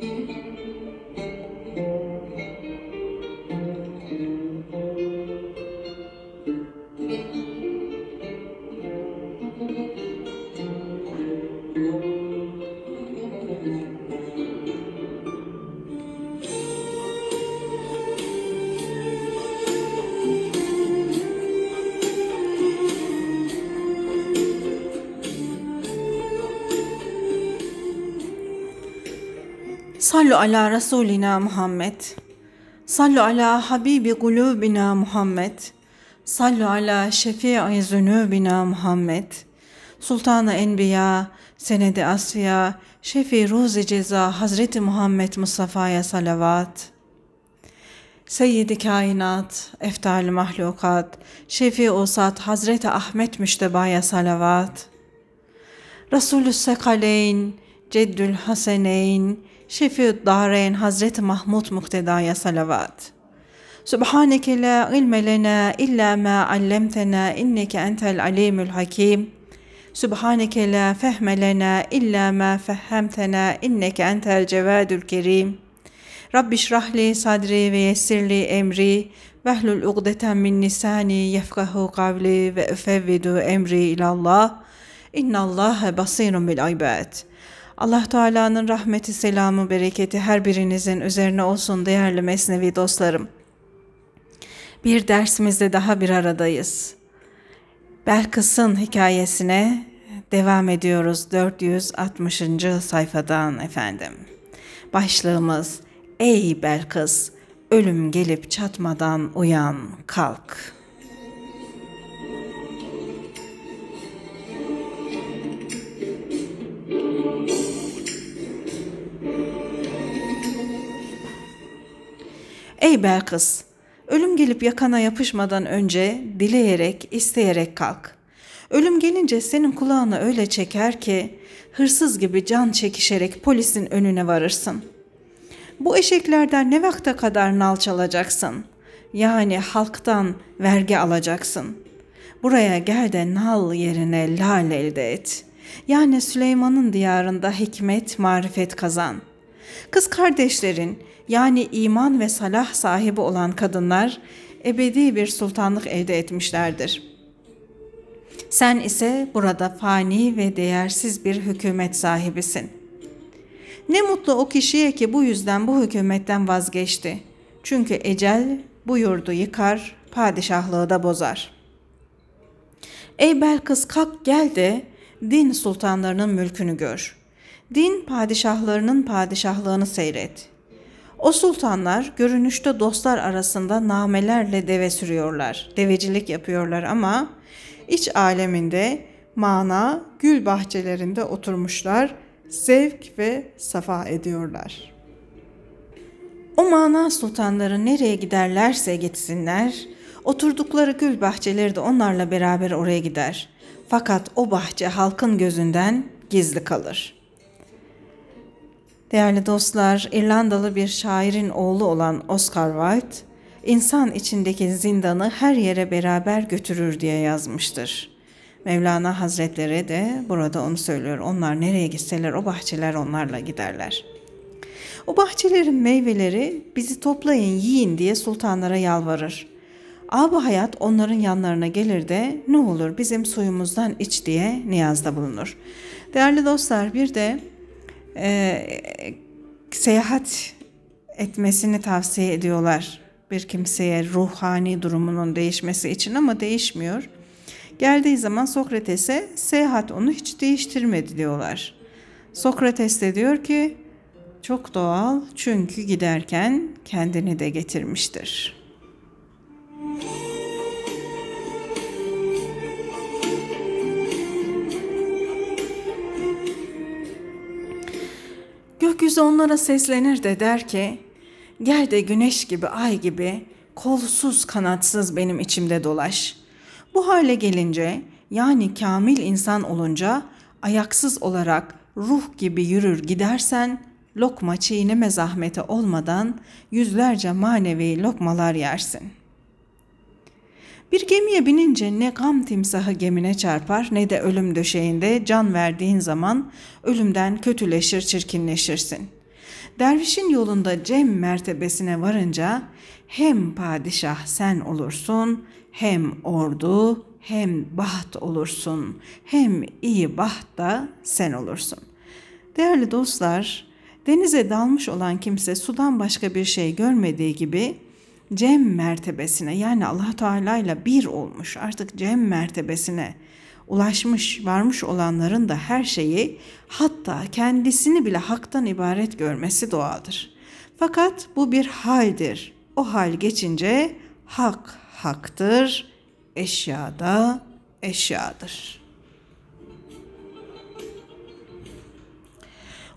Sallu ala Resulina Muhammed. Sallu ala Habibi kulubina Muhammed. Sallu ala Şefii zünubina Muhammed. Sultanı Enbiya, Senedi Asfiya, Şefi Ruzi Ceza Hazreti Muhammed Mustafa'ya salavat. Seyyidi kainat, eftal mahlukat, şefi usat Hazreti Ahmet Müşteba'ya salavat. Resulü Sekaleyn, Ceddül Haseneyn, Şefi'ü Dareyn Hazreti Mahmud Mukteda'ya salavat. Subhaneke la ilme lena illa ma allamtena inneke entel alimul hakim. Subhaneke la fehme lena illa ma fehhemtena inneke entel cevadül kerim. Rabbi şrahli sadri ve yessirli emri vehlul ugdeten min nisani yefkahu kavli ve üfevvidu emri ilallah. İnnallâhe basirun bil ibad. Allah Teala'nın rahmeti, selamı, bereketi her birinizin üzerine olsun değerli mesnevi dostlarım. Bir dersimizde daha bir aradayız. Belkıs'ın hikayesine devam ediyoruz 460. sayfadan efendim. Başlığımız Ey Belkıs, ölüm gelip çatmadan uyan, kalk.'' Ey Belkıs, ölüm gelip yakana yapışmadan önce dileyerek, isteyerek kalk. Ölüm gelince senin kulağını öyle çeker ki hırsız gibi can çekişerek polisin önüne varırsın. Bu eşeklerden ne vakte kadar nal çalacaksın? Yani halktan vergi alacaksın. Buraya gel de nal yerine lal elde et. Yani Süleyman'ın diyarında hikmet, marifet kazan. Kız kardeşlerin, yani iman ve salah sahibi olan kadınlar ebedi bir sultanlık elde etmişlerdir. Sen ise burada fani ve değersiz bir hükümet sahibisin. Ne mutlu o kişiye ki bu yüzden bu hükümetten vazgeçti. Çünkü ecel bu yurdu yıkar, padişahlığı da bozar. Ey Belkıs kalk gel de din sultanlarının mülkünü gör. Din padişahlarının padişahlığını seyret. O sultanlar görünüşte dostlar arasında namelerle deve sürüyorlar, devecilik yapıyorlar ama iç aleminde mana gül bahçelerinde oturmuşlar, zevk ve safa ediyorlar. O mana sultanları nereye giderlerse gitsinler, oturdukları gül bahçeleri de onlarla beraber oraya gider. Fakat o bahçe halkın gözünden gizli kalır.'' Değerli dostlar, İrlandalı bir şairin oğlu olan Oscar Wilde, insan içindeki zindanı her yere beraber götürür diye yazmıştır. Mevlana Hazretleri de burada onu söylüyor. Onlar nereye gitseler o bahçeler onlarla giderler. O bahçelerin meyveleri bizi toplayın yiyin diye sultanlara yalvarır. Abi hayat onların yanlarına gelir de ne olur bizim suyumuzdan iç diye niyazda bulunur. Değerli dostlar bir de e, seyahat etmesini tavsiye ediyorlar bir kimseye ruhani durumunun değişmesi için ama değişmiyor. Geldiği zaman Sokrates'e seyahat onu hiç değiştirmedi diyorlar. Sokrates de diyor ki çok doğal çünkü giderken kendini de getirmiştir.'' Gökyüzü onlara seslenir de der ki, gel de güneş gibi, ay gibi, kolsuz kanatsız benim içimde dolaş. Bu hale gelince, yani kamil insan olunca, ayaksız olarak ruh gibi yürür gidersen, lokma çiğneme zahmeti olmadan yüzlerce manevi lokmalar yersin.'' Bir gemiye binince ne gam timsahı gemine çarpar ne de ölüm döşeğinde can verdiğin zaman ölümden kötüleşir çirkinleşirsin. Dervişin yolunda cem mertebesine varınca hem padişah sen olursun, hem ordu, hem baht olursun, hem iyi baht da sen olursun. Değerli dostlar, denize dalmış olan kimse sudan başka bir şey görmediği gibi cem mertebesine yani Allah Teala ile bir olmuş artık cem mertebesine ulaşmış varmış olanların da her şeyi hatta kendisini bile haktan ibaret görmesi doğadır. Fakat bu bir haldir. O hal geçince hak haktır, eşyada eşyadır.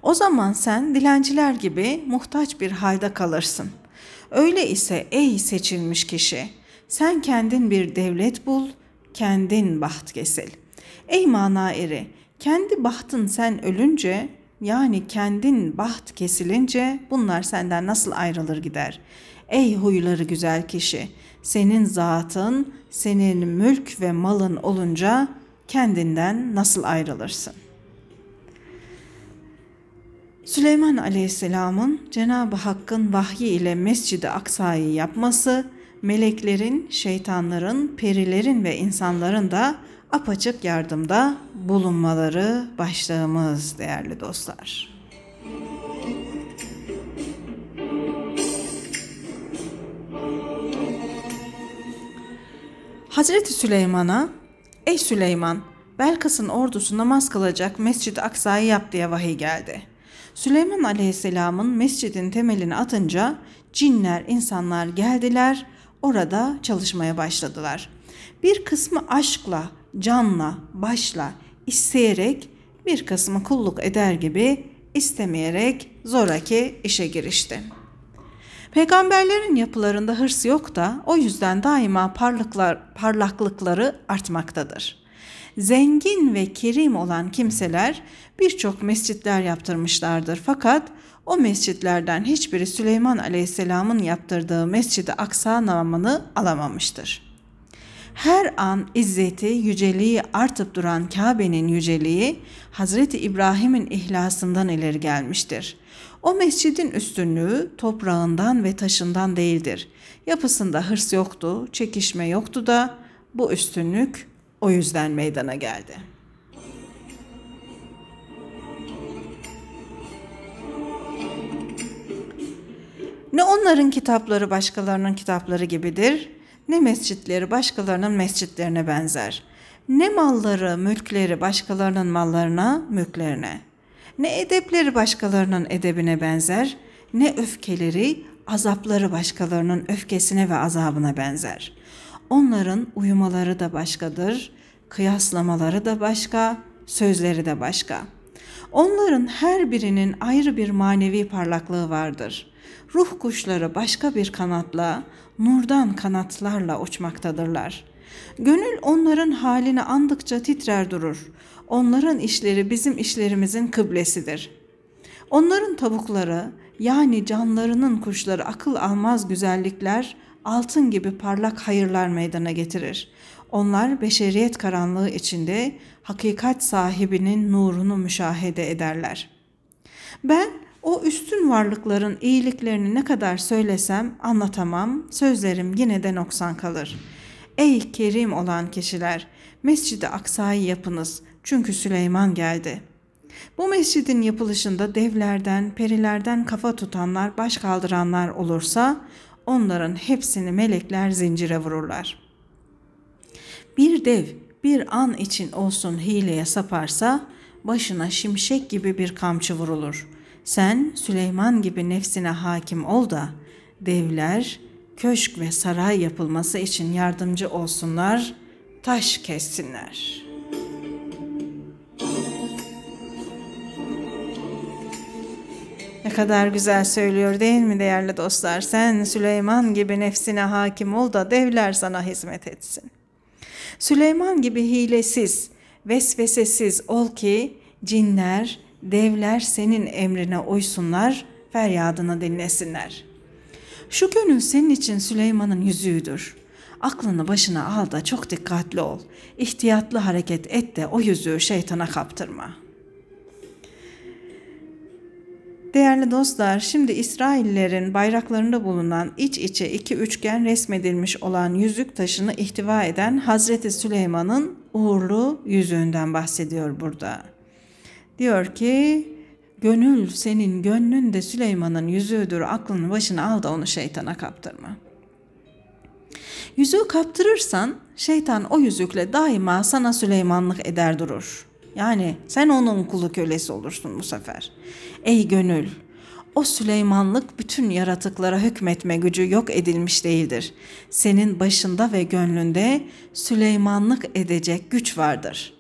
O zaman sen dilenciler gibi muhtaç bir halde kalırsın. Öyle ise ey seçilmiş kişi, sen kendin bir devlet bul, kendin baht kesil. Ey mana eri, kendi bahtın sen ölünce yani kendin baht kesilince bunlar senden nasıl ayrılır gider? Ey huyları güzel kişi, senin zatın, senin mülk ve malın olunca kendinden nasıl ayrılırsın? Süleyman Aleyhisselam'ın Cenab-ı Hakk'ın vahyi ile Mescid-i Aksa'yı yapması, meleklerin, şeytanların, perilerin ve insanların da apaçık yardımda bulunmaları başlığımız değerli dostlar. Hazreti Süleyman'a Ey Süleyman Belkıs'ın ordusu namaz kılacak Mescid-i Aksa'yı yap diye vahiy geldi. Süleyman Aleyhisselam'ın mescidin temelini atınca cinler, insanlar geldiler, orada çalışmaya başladılar. Bir kısmı aşkla, canla, başla, isteyerek, bir kısmı kulluk eder gibi istemeyerek zoraki işe girişti. Peygamberlerin yapılarında hırs yok da o yüzden daima parlaklar, parlaklıkları artmaktadır. Zengin ve kerim olan kimseler birçok mescitler yaptırmışlardır fakat o mescitlerden hiçbiri Süleyman Aleyhisselam'ın yaptırdığı Mescid-i Aksa namını alamamıştır.'' her an izzeti, yüceliği artıp duran Kabe'nin yüceliği Hazreti İbrahim'in ihlasından ileri gelmiştir. O mescidin üstünlüğü toprağından ve taşından değildir. Yapısında hırs yoktu, çekişme yoktu da bu üstünlük o yüzden meydana geldi. Ne onların kitapları başkalarının kitapları gibidir ne mescitleri başkalarının mescitlerine benzer. Ne malları, mülkleri başkalarının mallarına, mülklerine. Ne edepleri başkalarının edebine benzer, ne öfkeleri, azapları başkalarının öfkesine ve azabına benzer. Onların uyumaları da başkadır, kıyaslamaları da başka, sözleri de başka. Onların her birinin ayrı bir manevi parlaklığı vardır. Ruh kuşları başka bir kanatla, nurdan kanatlarla uçmaktadırlar. Gönül onların halini andıkça titrer durur. Onların işleri bizim işlerimizin kıblesidir. Onların tavukları yani canlarının kuşları akıl almaz güzellikler, altın gibi parlak hayırlar meydana getirir. Onlar beşeriyet karanlığı içinde hakikat sahibinin nurunu müşahede ederler. Ben o üstün varlıkların iyiliklerini ne kadar söylesem anlatamam, sözlerim yine de noksan kalır. Ey kerim olan kişiler, Mescid-i Aksa'yı yapınız çünkü Süleyman geldi. Bu mescidin yapılışında devlerden, perilerden kafa tutanlar, baş kaldıranlar olursa onların hepsini melekler zincire vururlar. Bir dev bir an için olsun hileye saparsa başına şimşek gibi bir kamçı vurulur.'' Sen Süleyman gibi nefsine hakim ol da devler köşk ve saray yapılması için yardımcı olsunlar, taş kessinler. Ne kadar güzel söylüyor değil mi değerli dostlar? Sen Süleyman gibi nefsine hakim ol da devler sana hizmet etsin. Süleyman gibi hilesiz, vesvesesiz ol ki cinler, devler senin emrine uysunlar, feryadını dinlesinler. Şu gönül senin için Süleyman'ın yüzüğüdür. Aklını başına al da çok dikkatli ol. İhtiyatlı hareket et de o yüzüğü şeytana kaptırma. Değerli dostlar, şimdi İsraillerin bayraklarında bulunan iç içe iki üçgen resmedilmiş olan yüzük taşını ihtiva eden Hazreti Süleyman'ın uğurlu yüzüğünden bahsediyor burada. Diyor ki, gönül senin gönlün de Süleyman'ın yüzüğüdür, aklını başına al da onu şeytana kaptırma. Yüzüğü kaptırırsan şeytan o yüzükle daima sana Süleymanlık eder durur. Yani sen onun kulu kölesi olursun bu sefer. Ey gönül, o Süleymanlık bütün yaratıklara hükmetme gücü yok edilmiş değildir. Senin başında ve gönlünde Süleymanlık edecek güç vardır.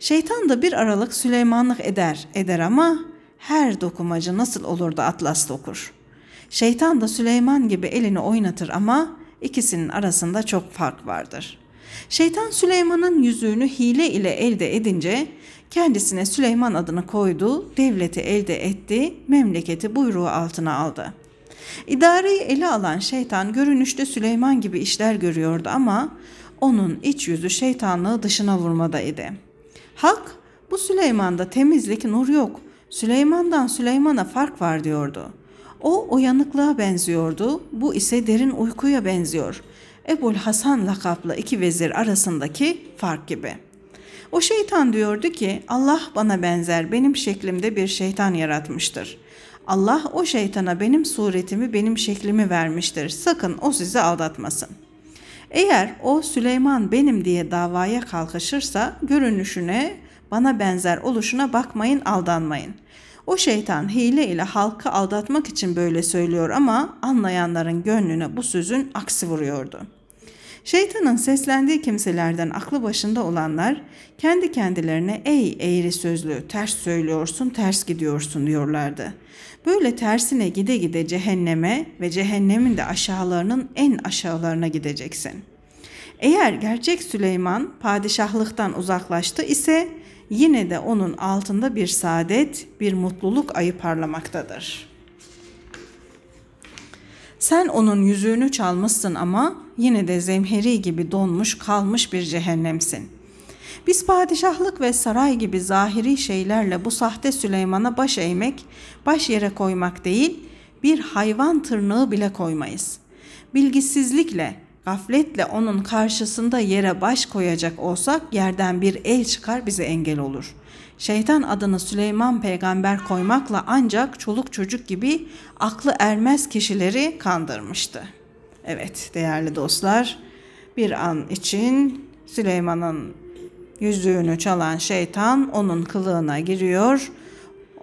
Şeytan da bir aralık Süleymanlık eder, eder ama her dokumacı nasıl olur da atlas dokur. Şeytan da Süleyman gibi elini oynatır ama ikisinin arasında çok fark vardır. Şeytan Süleyman'ın yüzüğünü hile ile elde edince kendisine Süleyman adını koydu, devleti elde etti, memleketi buyruğu altına aldı. İdareyi ele alan şeytan görünüşte Süleyman gibi işler görüyordu ama onun iç yüzü şeytanlığı dışına vurmadaydı. Halk bu Süleyman'da temizlik nur yok. Süleyman'dan Süleyman'a fark var diyordu. O uyanıklığa benziyordu, bu ise derin uykuya benziyor. Ebul Hasan lakaplı iki vezir arasındaki fark gibi. O şeytan diyordu ki Allah bana benzer benim şeklimde bir şeytan yaratmıştır. Allah o şeytana benim suretimi benim şeklimi vermiştir. Sakın o sizi aldatmasın. Eğer o Süleyman benim diye davaya kalkışırsa görünüşüne bana benzer oluşuna bakmayın aldanmayın.'' O şeytan hile ile halkı aldatmak için böyle söylüyor ama anlayanların gönlüne bu sözün aksi vuruyordu. Şeytanın seslendiği kimselerden aklı başında olanlar kendi kendilerine ey eğri sözlü ters söylüyorsun ters gidiyorsun diyorlardı. Böyle tersine gide gide cehenneme ve cehennemin de aşağılarının en aşağılarına gideceksin. Eğer gerçek Süleyman padişahlıktan uzaklaştı ise yine de onun altında bir saadet, bir mutluluk ayı parlamaktadır. Sen onun yüzüğünü çalmışsın ama yine de zemheri gibi donmuş kalmış bir cehennemsin. Biz padişahlık ve saray gibi zahiri şeylerle bu sahte Süleyman'a baş eğmek, baş yere koymak değil, bir hayvan tırnağı bile koymayız. Bilgisizlikle, Gafletle onun karşısında yere baş koyacak olsak yerden bir el çıkar bize engel olur. Şeytan adını Süleyman peygamber koymakla ancak çoluk çocuk gibi aklı ermez kişileri kandırmıştı. Evet değerli dostlar bir an için Süleyman'ın yüzüğünü çalan şeytan onun kılığına giriyor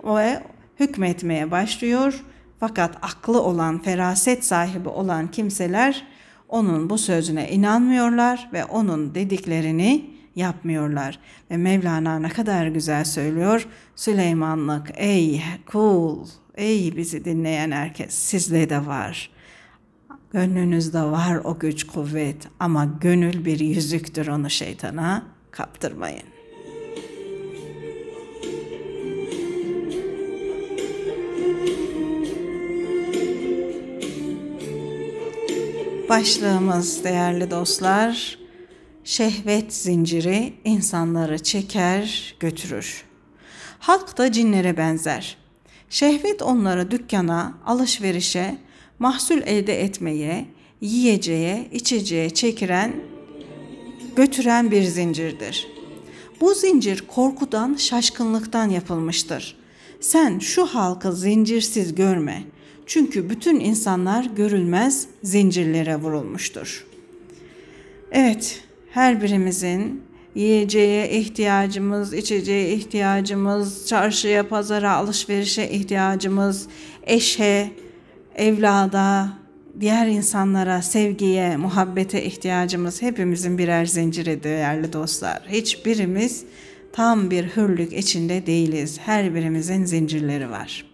ve hükmetmeye başlıyor. Fakat aklı olan, feraset sahibi olan kimseler onun bu sözüne inanmıyorlar ve onun dediklerini yapmıyorlar. Ve Mevlana ne kadar güzel söylüyor. Süleymanlık ey kul, ey bizi dinleyen herkes sizde de var. Gönlünüzde var o güç kuvvet ama gönül bir yüzüktür onu şeytana kaptırmayın. Başlığımız değerli dostlar, şehvet zinciri insanları çeker, götürür. Halk da cinlere benzer. Şehvet onları dükkana, alışverişe, mahsul elde etmeye, yiyeceğe, içeceğe çekiren, götüren bir zincirdir. Bu zincir korkudan, şaşkınlıktan yapılmıştır. Sen şu halkı zincirsiz görme. Çünkü bütün insanlar görülmez zincirlere vurulmuştur. Evet, her birimizin yiyeceğe ihtiyacımız, içeceğe ihtiyacımız, çarşıya, pazara, alışverişe ihtiyacımız, eşe, evlada, diğer insanlara, sevgiye, muhabbete ihtiyacımız hepimizin birer zinciri değerli dostlar. Hiçbirimiz tam bir hürlük içinde değiliz. Her birimizin zincirleri var.''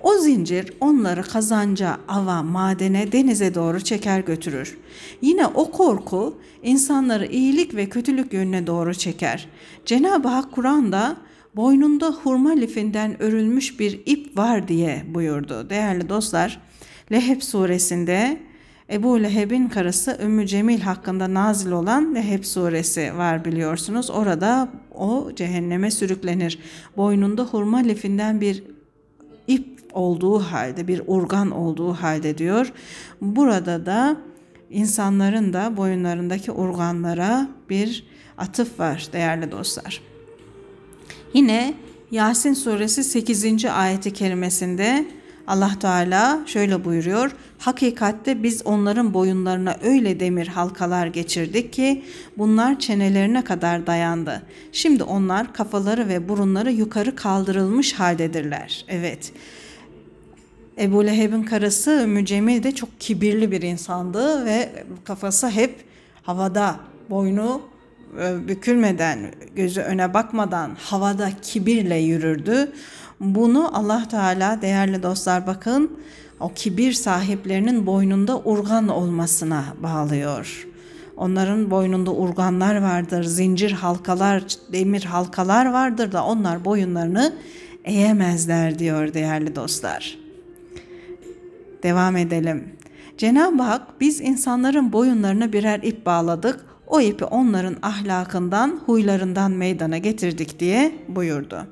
O zincir onları kazanca, ava, madene, denize doğru çeker götürür. Yine o korku insanları iyilik ve kötülük yönüne doğru çeker. Cenab-ı Hak Kur'an'da boynunda hurma lifinden örülmüş bir ip var diye buyurdu. Değerli dostlar, Leheb suresinde Ebu Leheb'in karısı Ümmü Cemil hakkında nazil olan Leheb suresi var biliyorsunuz. Orada o cehenneme sürüklenir. Boynunda hurma lifinden bir ip olduğu halde, bir urgan olduğu halde diyor. Burada da insanların da boyunlarındaki urganlara bir atıf var değerli dostlar. Yine Yasin suresi 8. ayeti kerimesinde Allah Teala şöyle buyuruyor. Hakikatte biz onların boyunlarına öyle demir halkalar geçirdik ki bunlar çenelerine kadar dayandı. Şimdi onlar kafaları ve burunları yukarı kaldırılmış haldedirler. Evet. Ebu Leheb'in karısı Ümmü Cemil de çok kibirli bir insandı ve kafası hep havada, boynu bükülmeden, gözü öne bakmadan havada kibirle yürürdü. Bunu Allah Teala değerli dostlar bakın o kibir sahiplerinin boynunda urgan olmasına bağlıyor. Onların boynunda urganlar vardır, zincir halkalar, demir halkalar vardır da onlar boyunlarını eğemezler diyor değerli dostlar. Devam edelim. Cenab-ı Hak biz insanların boyunlarına birer ip bağladık. O ipi onların ahlakından, huylarından meydana getirdik diye buyurdu.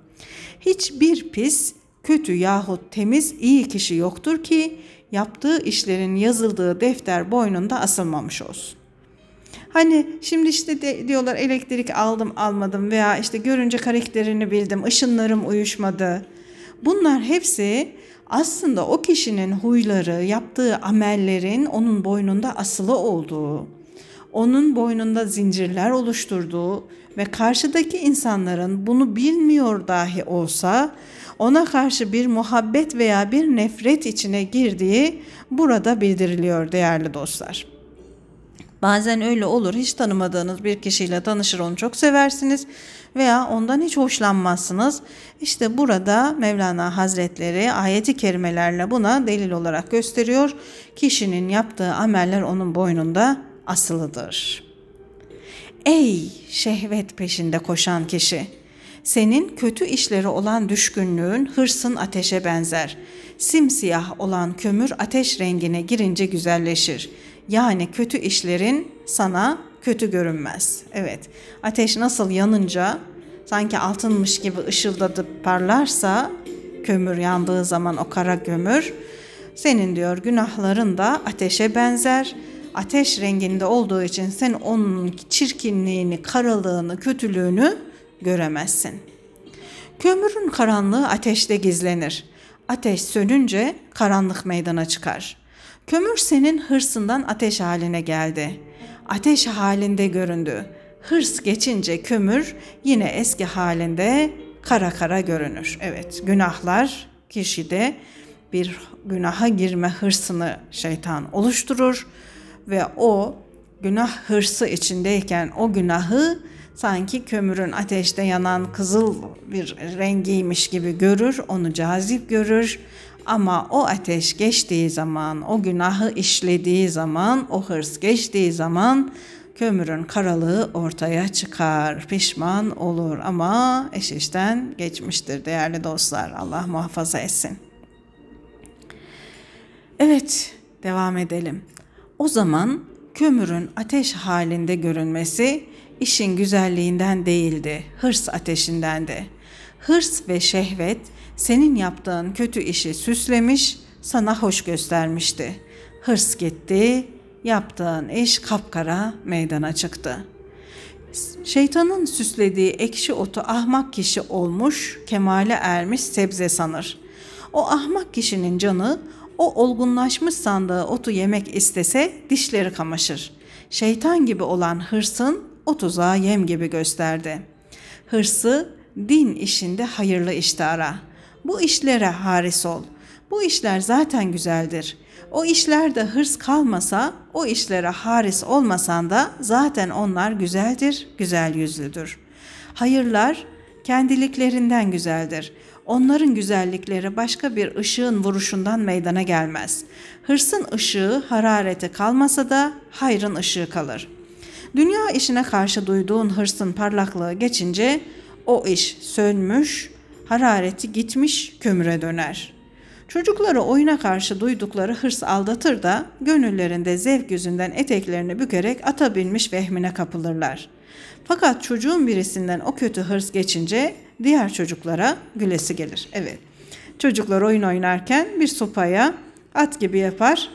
Hiçbir pis, kötü yahut temiz iyi kişi yoktur ki yaptığı işlerin yazıldığı defter boynunda asılmamış olsun. Hani şimdi işte de, diyorlar elektrik aldım almadım veya işte görünce karakterini bildim, ışınlarım uyuşmadı. Bunlar hepsi aslında o kişinin huyları, yaptığı amellerin onun boynunda asılı olduğu, onun boynunda zincirler oluşturduğu ve karşıdaki insanların bunu bilmiyor dahi olsa ona karşı bir muhabbet veya bir nefret içine girdiği burada bildiriliyor değerli dostlar. Bazen öyle olur. Hiç tanımadığınız bir kişiyle tanışır onu çok seversiniz veya ondan hiç hoşlanmazsınız. İşte burada Mevlana Hazretleri ayeti kerimelerle buna delil olarak gösteriyor. Kişinin yaptığı ameller onun boynunda asılıdır. Ey şehvet peşinde koşan kişi! Senin kötü işleri olan düşkünlüğün hırsın ateşe benzer. Simsiyah olan kömür ateş rengine girince güzelleşir. Yani kötü işlerin sana kötü görünmez. Evet, ateş nasıl yanınca sanki altınmış gibi ışıldadı parlarsa kömür yandığı zaman o kara kömür senin diyor günahların da ateşe benzer ateş renginde olduğu için sen onun çirkinliğini, karalığını, kötülüğünü göremezsin. Kömürün karanlığı ateşte gizlenir. Ateş sönünce karanlık meydana çıkar. Kömür senin hırsından ateş haline geldi. Ateş halinde göründü. Hırs geçince kömür yine eski halinde kara kara görünür. Evet, günahlar kişide bir günaha girme hırsını şeytan oluşturur ve o günah hırsı içindeyken o günahı sanki kömürün ateşte yanan kızıl bir rengiymiş gibi görür, onu cazip görür. Ama o ateş geçtiği zaman, o günahı işlediği zaman, o hırs geçtiği zaman kömürün karalığı ortaya çıkar. Pişman olur ama eş işten geçmiştir değerli dostlar. Allah muhafaza etsin. Evet, devam edelim. O zaman kömürün ateş halinde görünmesi işin güzelliğinden değildi, hırs ateşindendi. Hırs ve şehvet senin yaptığın kötü işi süslemiş, sana hoş göstermişti. Hırs gitti, yaptığın iş kapkara meydana çıktı. Şeytanın süslediği ekşi otu ahmak kişi olmuş, kemale ermiş sebze sanır. O ahmak kişinin canı o olgunlaşmış sandığı otu yemek istese dişleri kamaşır. Şeytan gibi olan hırsın o tuzağı yem gibi gösterdi. Hırsı din işinde hayırlı işte ara. Bu işlere haris ol. Bu işler zaten güzeldir. O işlerde hırs kalmasa, o işlere haris olmasan da zaten onlar güzeldir, güzel yüzlüdür. Hayırlar kendiliklerinden güzeldir. Onların güzellikleri başka bir ışığın vuruşundan meydana gelmez. Hırsın ışığı, harareti kalmasa da hayrın ışığı kalır. Dünya işine karşı duyduğun hırsın parlaklığı geçince o iş sönmüş, harareti gitmiş kömüre döner. Çocukları oyuna karşı duydukları hırs aldatır da gönüllerinde zevk yüzünden eteklerini bükerek ata binmiş vehmine kapılırlar. Fakat çocuğun birisinden o kötü hırs geçince diğer çocuklara gülesi gelir. Evet. Çocuklar oyun oynarken bir sopaya at gibi yapar.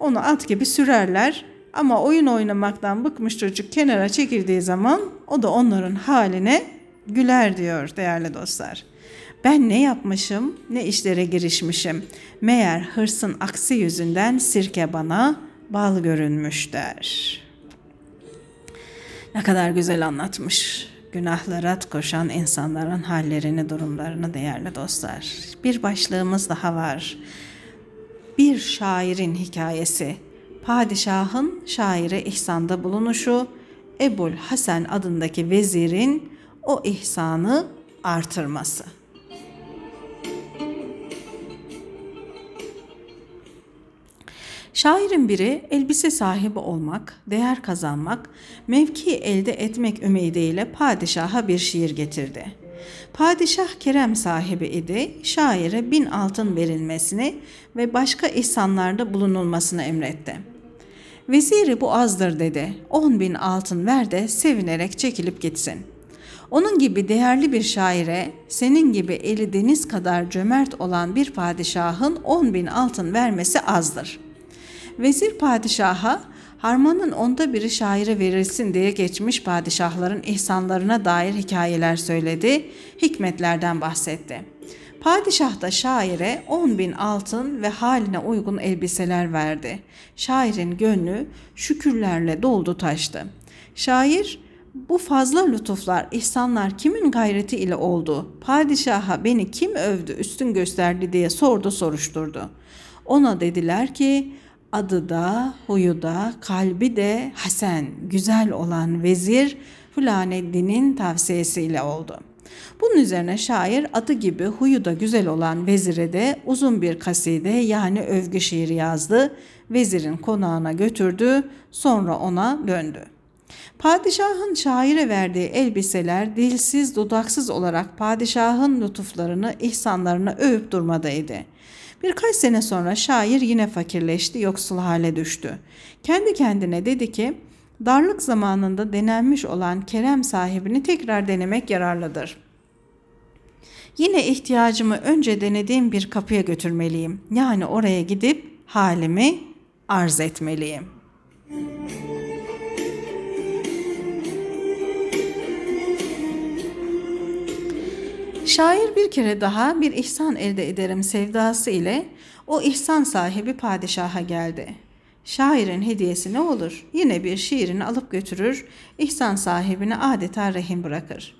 Onu at gibi sürerler. Ama oyun oynamaktan bıkmış çocuk kenara çekildiği zaman o da onların haline güler diyor değerli dostlar. Ben ne yapmışım, ne işlere girişmişim. Meğer hırsın aksi yüzünden sirke bana bal görünmüş der. Ne kadar güzel anlatmış günahlara koşan insanların hallerini, durumlarını değerli dostlar. Bir başlığımız daha var. Bir şairin hikayesi. Padişahın şaire ihsanda bulunuşu, Ebul Hasan adındaki vezirin o ihsanı artırması. Şairin biri elbise sahibi olmak, değer kazanmak, mevki elde etmek ümidiyle padişaha bir şiir getirdi. Padişah kerem sahibi idi, şaire bin altın verilmesini ve başka ihsanlarda bulunulmasını emretti. Veziri bu azdır dedi, on bin altın ver de sevinerek çekilip gitsin. Onun gibi değerli bir şaire, senin gibi eli deniz kadar cömert olan bir padişahın on bin altın vermesi azdır.'' Vezir padişaha harmanın onda biri şaire verilsin diye geçmiş padişahların ihsanlarına dair hikayeler söyledi, hikmetlerden bahsetti. Padişah da şaire on bin altın ve haline uygun elbiseler verdi. Şairin gönlü şükürlerle doldu taştı. Şair bu fazla lütuflar, ihsanlar kimin gayreti ile oldu? Padişaha beni kim övdü, üstün gösterdi diye sordu soruşturdu. Ona dediler ki adı da, huyu da, kalbi de Hasan, güzel olan vezir Fulaneddin'in tavsiyesiyle oldu. Bunun üzerine şair adı gibi huyu da güzel olan vezire de uzun bir kaside yani övgü şiiri yazdı. Vezirin konağına götürdü, sonra ona döndü. Padişahın şaire verdiği elbiseler dilsiz dudaksız olarak padişahın lütuflarını, ihsanlarını övüp durmadaydı. Birkaç sene sonra şair yine fakirleşti, yoksul hale düştü. Kendi kendine dedi ki, darlık zamanında denenmiş olan kerem sahibini tekrar denemek yararlıdır. Yine ihtiyacımı önce denediğim bir kapıya götürmeliyim. Yani oraya gidip halimi arz etmeliyim. Şair bir kere daha bir ihsan elde ederim sevdası ile o ihsan sahibi padişaha geldi. Şairin hediyesi ne olur? Yine bir şiirini alıp götürür, ihsan sahibine adeta rehin bırakır.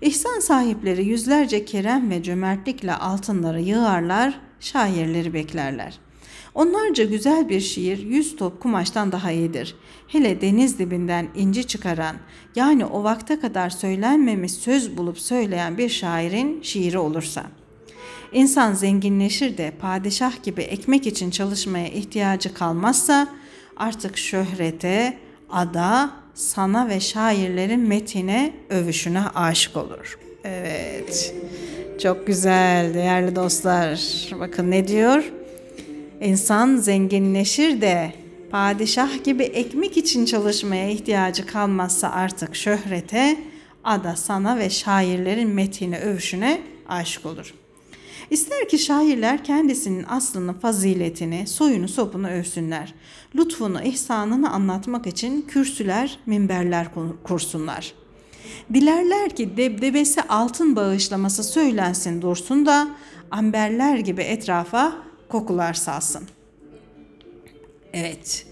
İhsan sahipleri yüzlerce kerem ve cömertlikle altınları yığarlar, şairleri beklerler. Onlarca güzel bir şiir yüz top kumaştan daha iyidir. Hele deniz dibinden inci çıkaran yani o vakte kadar söylenmemiş söz bulup söyleyen bir şairin şiiri olursa. İnsan zenginleşir de padişah gibi ekmek için çalışmaya ihtiyacı kalmazsa artık şöhrete, ada, sana ve şairlerin metine, övüşüne aşık olur. Evet. Çok güzel değerli dostlar. Bakın ne diyor? İnsan zenginleşir de padişah gibi ekmek için çalışmaya ihtiyacı kalmazsa artık şöhrete, ada sana ve şairlerin metini övüşüne aşık olur. İster ki şairler kendisinin aslını, faziletini, soyunu, sopunu övsünler. Lütfunu, ihsanını anlatmak için kürsüler, minberler kursunlar. Dilerler ki debdebesi altın bağışlaması söylensin dursun da amberler gibi etrafa kokular salsın. Evet.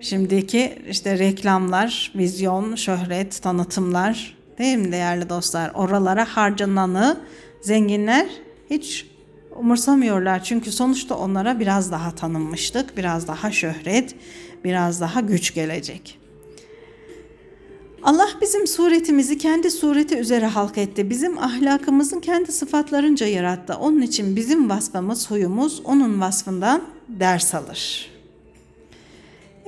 Şimdiki işte reklamlar, vizyon, şöhret, tanıtımlar değil mi değerli dostlar? Oralara harcananı zenginler hiç umursamıyorlar. Çünkü sonuçta onlara biraz daha tanınmışlık, biraz daha şöhret, biraz daha güç gelecek. Allah bizim suretimizi kendi sureti üzere halk etti. Bizim ahlakımızın kendi sıfatlarınca yarattı. Onun için bizim vasfımız, huyumuz onun vasfından ders alır.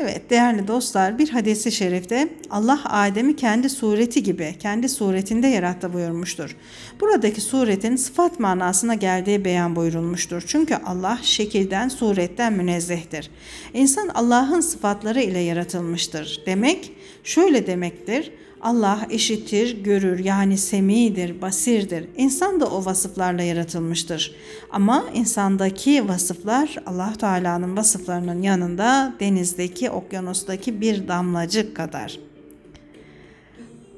Evet değerli dostlar bir hadisi şerifte Allah Adem'i kendi sureti gibi, kendi suretinde yarattı buyurmuştur. Buradaki suretin sıfat manasına geldiği beyan buyurulmuştur. Çünkü Allah şekilden, suretten münezzehtir. İnsan Allah'ın sıfatları ile yaratılmıştır. Demek şöyle demektir. Allah işitir, görür yani semidir, basirdir. İnsan da o vasıflarla yaratılmıştır. Ama insandaki vasıflar Allah Teala'nın vasıflarının yanında denizdeki, okyanustaki bir damlacık kadar.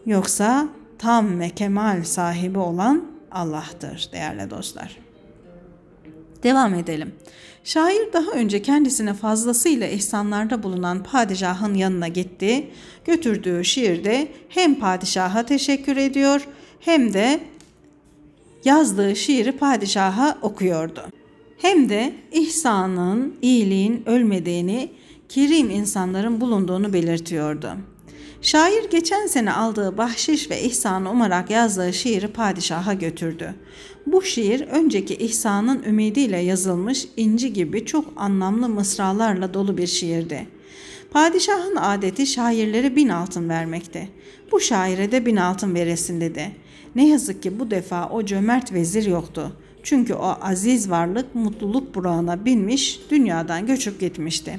Yoksa tam ve kemal sahibi olan Allah'tır değerli dostlar. Devam edelim. Şair daha önce kendisine fazlasıyla ihsanlarda bulunan padişahın yanına gitti. Götürdüğü şiirde hem padişaha teşekkür ediyor hem de yazdığı şiiri padişaha okuyordu. Hem de ihsanın, iyiliğin ölmediğini, kerim insanların bulunduğunu belirtiyordu. Şair geçen sene aldığı bahşiş ve ihsanı umarak yazdığı şiiri padişaha götürdü. Bu şiir önceki ihsanın ümidiyle yazılmış inci gibi çok anlamlı mısralarla dolu bir şiirdi. Padişahın adeti şairlere bin altın vermekti. Bu şaire de bin altın veresin dedi. Ne yazık ki bu defa o cömert vezir yoktu. Çünkü o aziz varlık mutluluk burağına binmiş, dünyadan göçüp gitmişti.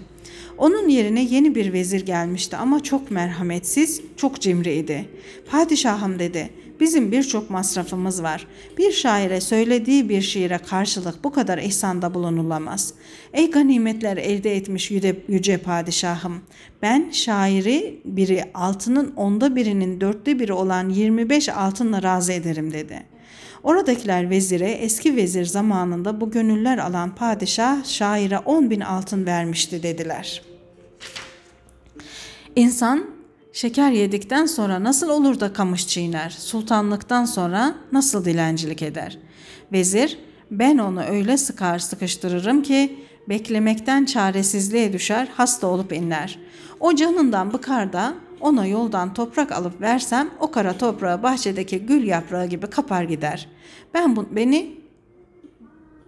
Onun yerine yeni bir vezir gelmişti ama çok merhametsiz, çok cimriydi. Padişahım dedi, bizim birçok masrafımız var. Bir şaire söylediği bir şiire karşılık bu kadar ihsanda bulunulamaz. Ey ganimetler elde etmiş yüce, yüce padişahım, ben şairi biri altının onda birinin dörtte biri olan 25 altınla razı ederim dedi.'' Oradakiler vezire eski vezir zamanında bu gönüller alan padişah şaire on bin altın vermişti dediler. İnsan şeker yedikten sonra nasıl olur da kamış çiğner, sultanlıktan sonra nasıl dilencilik eder? Vezir ben onu öyle sıkar sıkıştırırım ki beklemekten çaresizliğe düşer hasta olup inler. O canından bıkar da ona yoldan toprak alıp versem o kara toprağı bahçedeki gül yaprağı gibi kapar gider. Ben bu, beni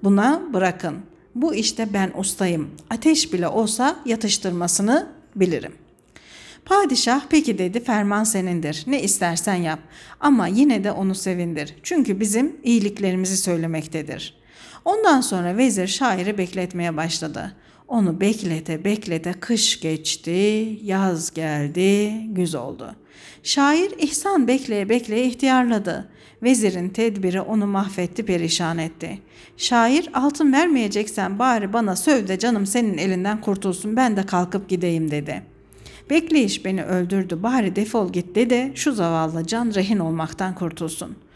buna bırakın. Bu işte ben ustayım. Ateş bile olsa yatıştırmasını bilirim. Padişah peki dedi ferman senindir. Ne istersen yap. Ama yine de onu sevindir. Çünkü bizim iyiliklerimizi söylemektedir. Ondan sonra vezir şairi bekletmeye başladı. Onu beklete beklete kış geçti, yaz geldi, güz oldu. Şair ihsan bekleye bekleye ihtiyarladı. Vezirin tedbiri onu mahvetti perişan etti. Şair altın vermeyeceksen bari bana söv de canım senin elinden kurtulsun ben de kalkıp gideyim dedi. Bekleyiş beni öldürdü bari defol git de şu zavallı can rehin olmaktan kurtulsun.''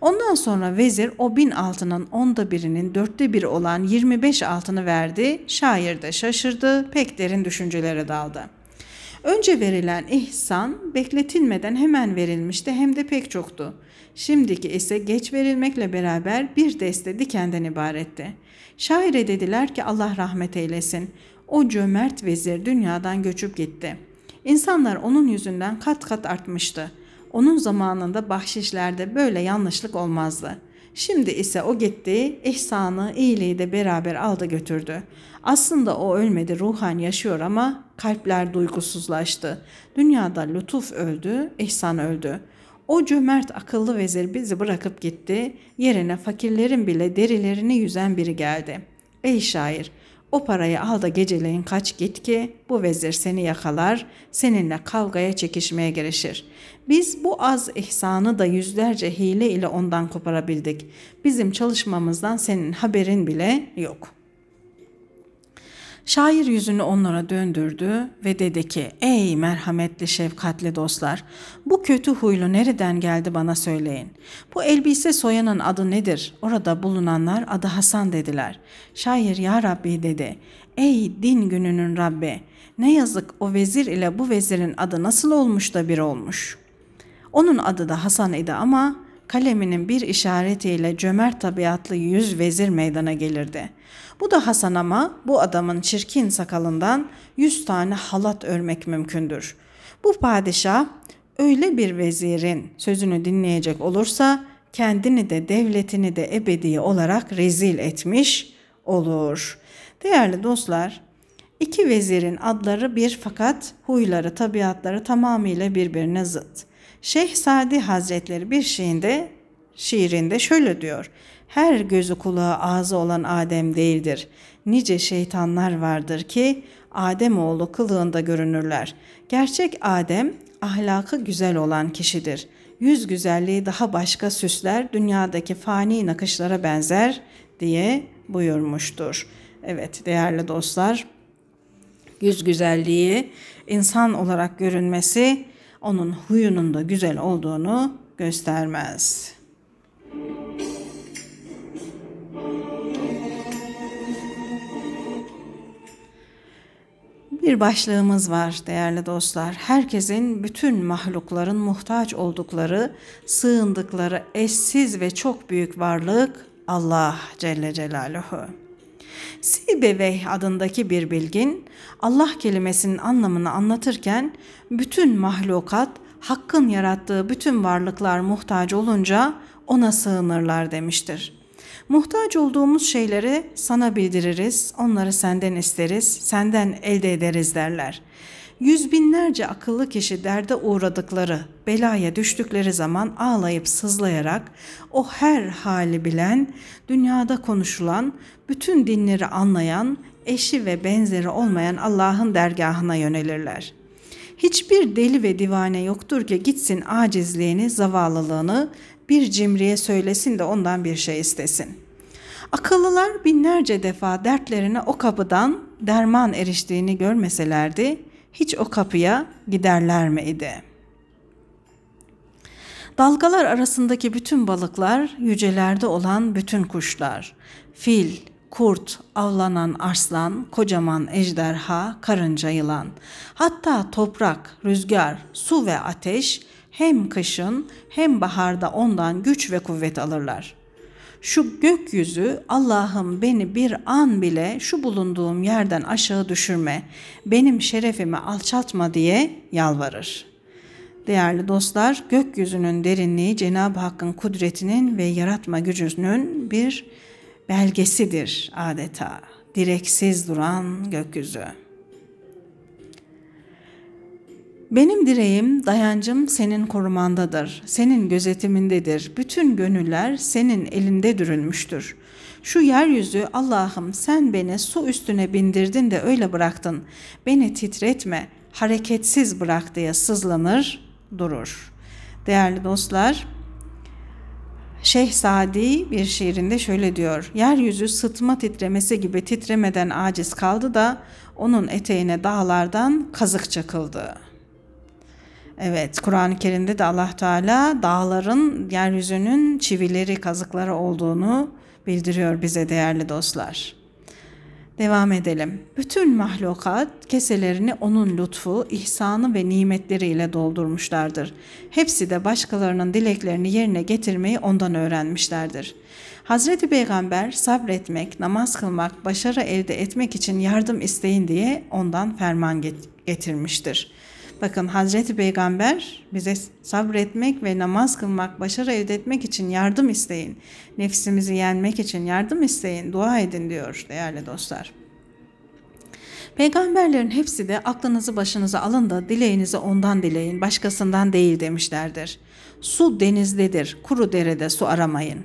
Ondan sonra vezir o bin altının onda birinin dörtte biri olan 25 altını verdi. Şair de şaşırdı, pek derin düşüncelere daldı. Önce verilen ihsan bekletilmeden hemen verilmişti hem de pek çoktu. Şimdiki ise geç verilmekle beraber bir deste dikenden ibaretti. Şaire dediler ki Allah rahmet eylesin. O cömert vezir dünyadan göçüp gitti. İnsanlar onun yüzünden kat kat artmıştı. Onun zamanında bahşişlerde böyle yanlışlık olmazdı. Şimdi ise o gitti, ihsanı, iyiliği de beraber aldı götürdü. Aslında o ölmedi, ruhan yaşıyor ama kalpler duygusuzlaştı. Dünyada lütuf öldü, ihsan öldü. O cömert akıllı vezir bizi bırakıp gitti, yerine fakirlerin bile derilerini yüzen biri geldi. Ey şair, o parayı al da geceleyin kaç git ki bu vezir seni yakalar, seninle kavgaya çekişmeye girişir. Biz bu az ihsanı da yüzlerce hile ile ondan koparabildik. Bizim çalışmamızdan senin haberin bile yok.'' Şair yüzünü onlara döndürdü ve dedi ki ey merhametli şefkatli dostlar bu kötü huylu nereden geldi bana söyleyin. Bu elbise soyanın adı nedir? Orada bulunanlar adı Hasan dediler. Şair ya Rabbi dedi ey din gününün Rabbi ne yazık o vezir ile bu vezirin adı nasıl olmuş da bir olmuş. Onun adı da Hasan idi ama kaleminin bir işaretiyle cömert tabiatlı yüz vezir meydana gelirdi. Bu da Hasan ama bu adamın çirkin sakalından yüz tane halat örmek mümkündür. Bu padişah öyle bir vezirin sözünü dinleyecek olursa kendini de devletini de ebedi olarak rezil etmiş olur. Değerli dostlar, iki vezirin adları bir fakat huyları, tabiatları tamamıyla birbirine zıt. Şeyh Sadi Hazretleri bir şeyinde, şiirinde şöyle diyor. Her gözü kulağı ağzı olan Adem değildir. Nice şeytanlar vardır ki Adem oğlu kılığında görünürler. Gerçek Adem ahlakı güzel olan kişidir. Yüz güzelliği daha başka süsler dünyadaki fani nakışlara benzer diye buyurmuştur. Evet değerli dostlar yüz güzelliği insan olarak görünmesi onun huyunun da güzel olduğunu göstermez. Bir başlığımız var değerli dostlar. Herkesin bütün mahlukların muhtaç oldukları, sığındıkları eşsiz ve çok büyük varlık Allah Celle Celaluhu. Sibeveyh adındaki bir bilgin Allah kelimesinin anlamını anlatırken bütün mahlukat Hakk'ın yarattığı bütün varlıklar muhtaç olunca ona sığınırlar demiştir. Muhtaç olduğumuz şeyleri sana bildiririz, onları senden isteriz, senden elde ederiz derler. Yüz binlerce akıllı kişi derde uğradıkları, belaya düştükleri zaman ağlayıp sızlayarak o her hali bilen, dünyada konuşulan, bütün dinleri anlayan, eşi ve benzeri olmayan Allah'ın dergahına yönelirler. Hiçbir deli ve divane yoktur ki gitsin acizliğini, zavallılığını bir cimriye söylesin de ondan bir şey istesin. Akıllılar binlerce defa dertlerine o kapıdan derman eriştiğini görmeselerdi, hiç o kapıya giderler miydi? Dalgalar arasındaki bütün balıklar, yücelerde olan bütün kuşlar, fil, kurt, avlanan arslan, kocaman ejderha, karınca yılan, hatta toprak, rüzgar, su ve ateş hem kışın hem baharda ondan güç ve kuvvet alırlar. Şu gökyüzü Allah'ım beni bir an bile şu bulunduğum yerden aşağı düşürme, benim şerefimi alçaltma diye yalvarır. Değerli dostlar, gökyüzünün derinliği Cenab-ı Hakk'ın kudretinin ve yaratma gücünün bir belgesidir adeta. Direksiz duran gökyüzü. Benim direğim, dayancım senin korumandadır, senin gözetimindedir. Bütün gönüller senin elinde dürülmüştür. Şu yeryüzü Allah'ım sen beni su üstüne bindirdin de öyle bıraktın. Beni titretme, hareketsiz bırak diye sızlanır, durur. Değerli dostlar, Şeyh Sadi bir şiirinde şöyle diyor. Yeryüzü sıtma titremesi gibi titremeden aciz kaldı da onun eteğine dağlardan kazık çakıldı. Evet, Kur'an-ı Kerim'de de Allah Teala dağların yeryüzünün çivileri, kazıkları olduğunu bildiriyor bize değerli dostlar. Devam edelim. Bütün mahlukat keselerini onun lütfu, ihsanı ve nimetleriyle doldurmuşlardır. Hepsi de başkalarının dileklerini yerine getirmeyi ondan öğrenmişlerdir. Hazreti Peygamber sabretmek, namaz kılmak, başarı elde etmek için yardım isteyin diye ondan ferman getirmiştir. Bakın Hazreti Peygamber bize sabretmek ve namaz kılmak, başarı elde etmek için yardım isteyin. Nefsimizi yenmek için yardım isteyin, dua edin diyor değerli dostlar. Peygamberlerin hepsi de aklınızı başınıza alın da dileğinizi ondan dileyin, başkasından değil demişlerdir. Su denizdedir, kuru derede su aramayın.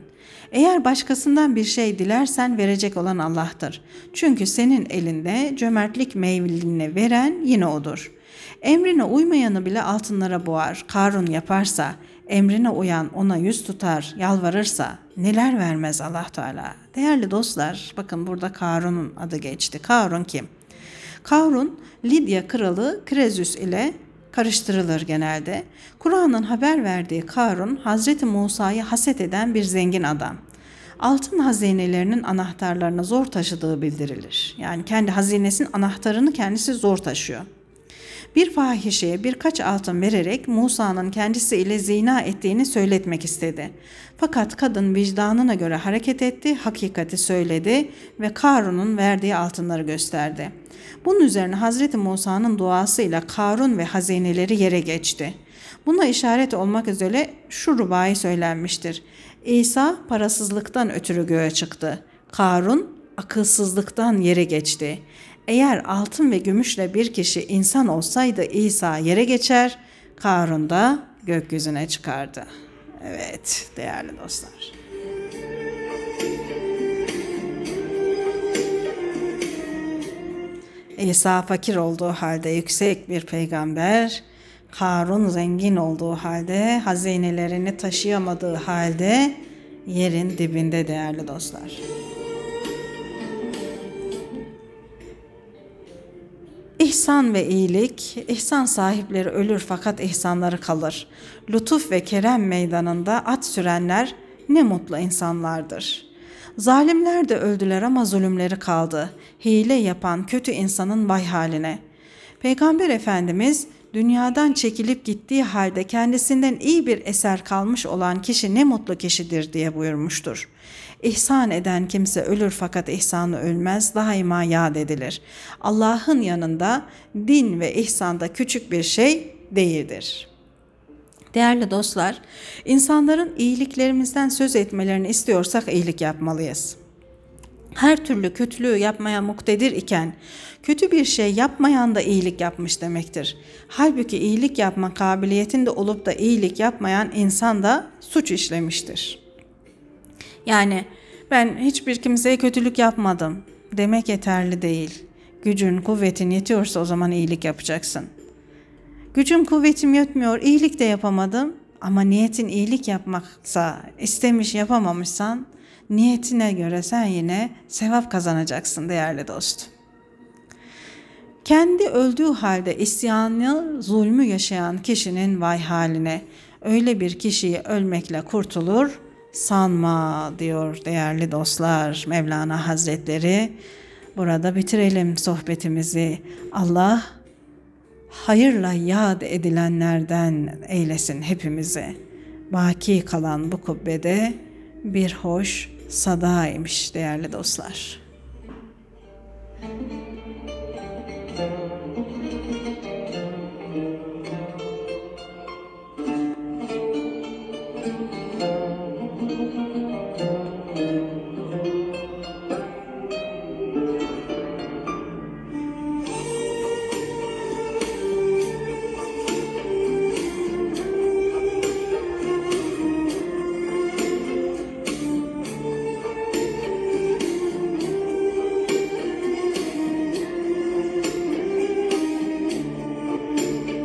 Eğer başkasından bir şey dilersen verecek olan Allah'tır. Çünkü senin elinde cömertlik meyvelerini veren yine O'dur.'' Emrine uymayanı bile altınlara boğar. Karun yaparsa, emrine uyan ona yüz tutar, yalvarırsa neler vermez Allah Teala. Değerli dostlar, bakın burada Karun'un adı geçti. Karun kim? Karun, Lidya kralı Krezüs ile karıştırılır genelde. Kur'an'ın haber verdiği Karun, Hazreti Musa'yı haset eden bir zengin adam. Altın hazinelerinin anahtarlarını zor taşıdığı bildirilir. Yani kendi hazinesinin anahtarını kendisi zor taşıyor bir fahişeye birkaç altın vererek Musa'nın kendisiyle zina ettiğini söyletmek istedi. Fakat kadın vicdanına göre hareket etti, hakikati söyledi ve Karun'un verdiği altınları gösterdi. Bunun üzerine Hazreti Musa'nın duasıyla Karun ve hazineleri yere geçti. Buna işaret olmak üzere şu rubayı söylenmiştir. İsa parasızlıktan ötürü göğe çıktı. Karun akılsızlıktan yere geçti. Eğer altın ve gümüşle bir kişi insan olsaydı İsa yere geçer, Karun da gökyüzüne çıkardı. Evet değerli dostlar. İsa fakir olduğu halde yüksek bir peygamber, Karun zengin olduğu halde, hazinelerini taşıyamadığı halde yerin dibinde değerli dostlar. İhsan ve iyilik, ihsan sahipleri ölür fakat ihsanları kalır. Lütuf ve kerem meydanında at sürenler ne mutlu insanlardır. Zalimler de öldüler ama zulümleri kaldı. Hile yapan kötü insanın vay haline. Peygamber Efendimiz dünyadan çekilip gittiği halde kendisinden iyi bir eser kalmış olan kişi ne mutlu kişidir diye buyurmuştur. İhsan eden kimse ölür fakat ihsanı ölmez, daima yad edilir. Allah'ın yanında din ve ihsanda küçük bir şey değildir. Değerli dostlar, insanların iyiliklerimizden söz etmelerini istiyorsak iyilik yapmalıyız. Her türlü kötülüğü yapmaya muktedir iken kötü bir şey yapmayan da iyilik yapmış demektir. Halbuki iyilik yapma kabiliyetinde olup da iyilik yapmayan insan da suç işlemiştir. Yani ben hiçbir kimseye kötülük yapmadım demek yeterli değil. Gücün, kuvvetin yetiyorsa o zaman iyilik yapacaksın. Gücüm, kuvvetim yetmiyor, iyilik de yapamadım ama niyetin iyilik yapmaksa, istemiş yapamamışsan niyetine göre sen yine sevap kazanacaksın değerli dostum. Kendi öldüğü halde isyanı, zulmü yaşayan kişinin vay haline. Öyle bir kişiyi ölmekle kurtulur, sanma diyor değerli dostlar Mevlana Hazretleri. Burada bitirelim sohbetimizi. Allah hayırla yad edilenlerden eylesin hepimizi. Baki kalan bu kubbede bir hoş sadaymış değerli dostlar.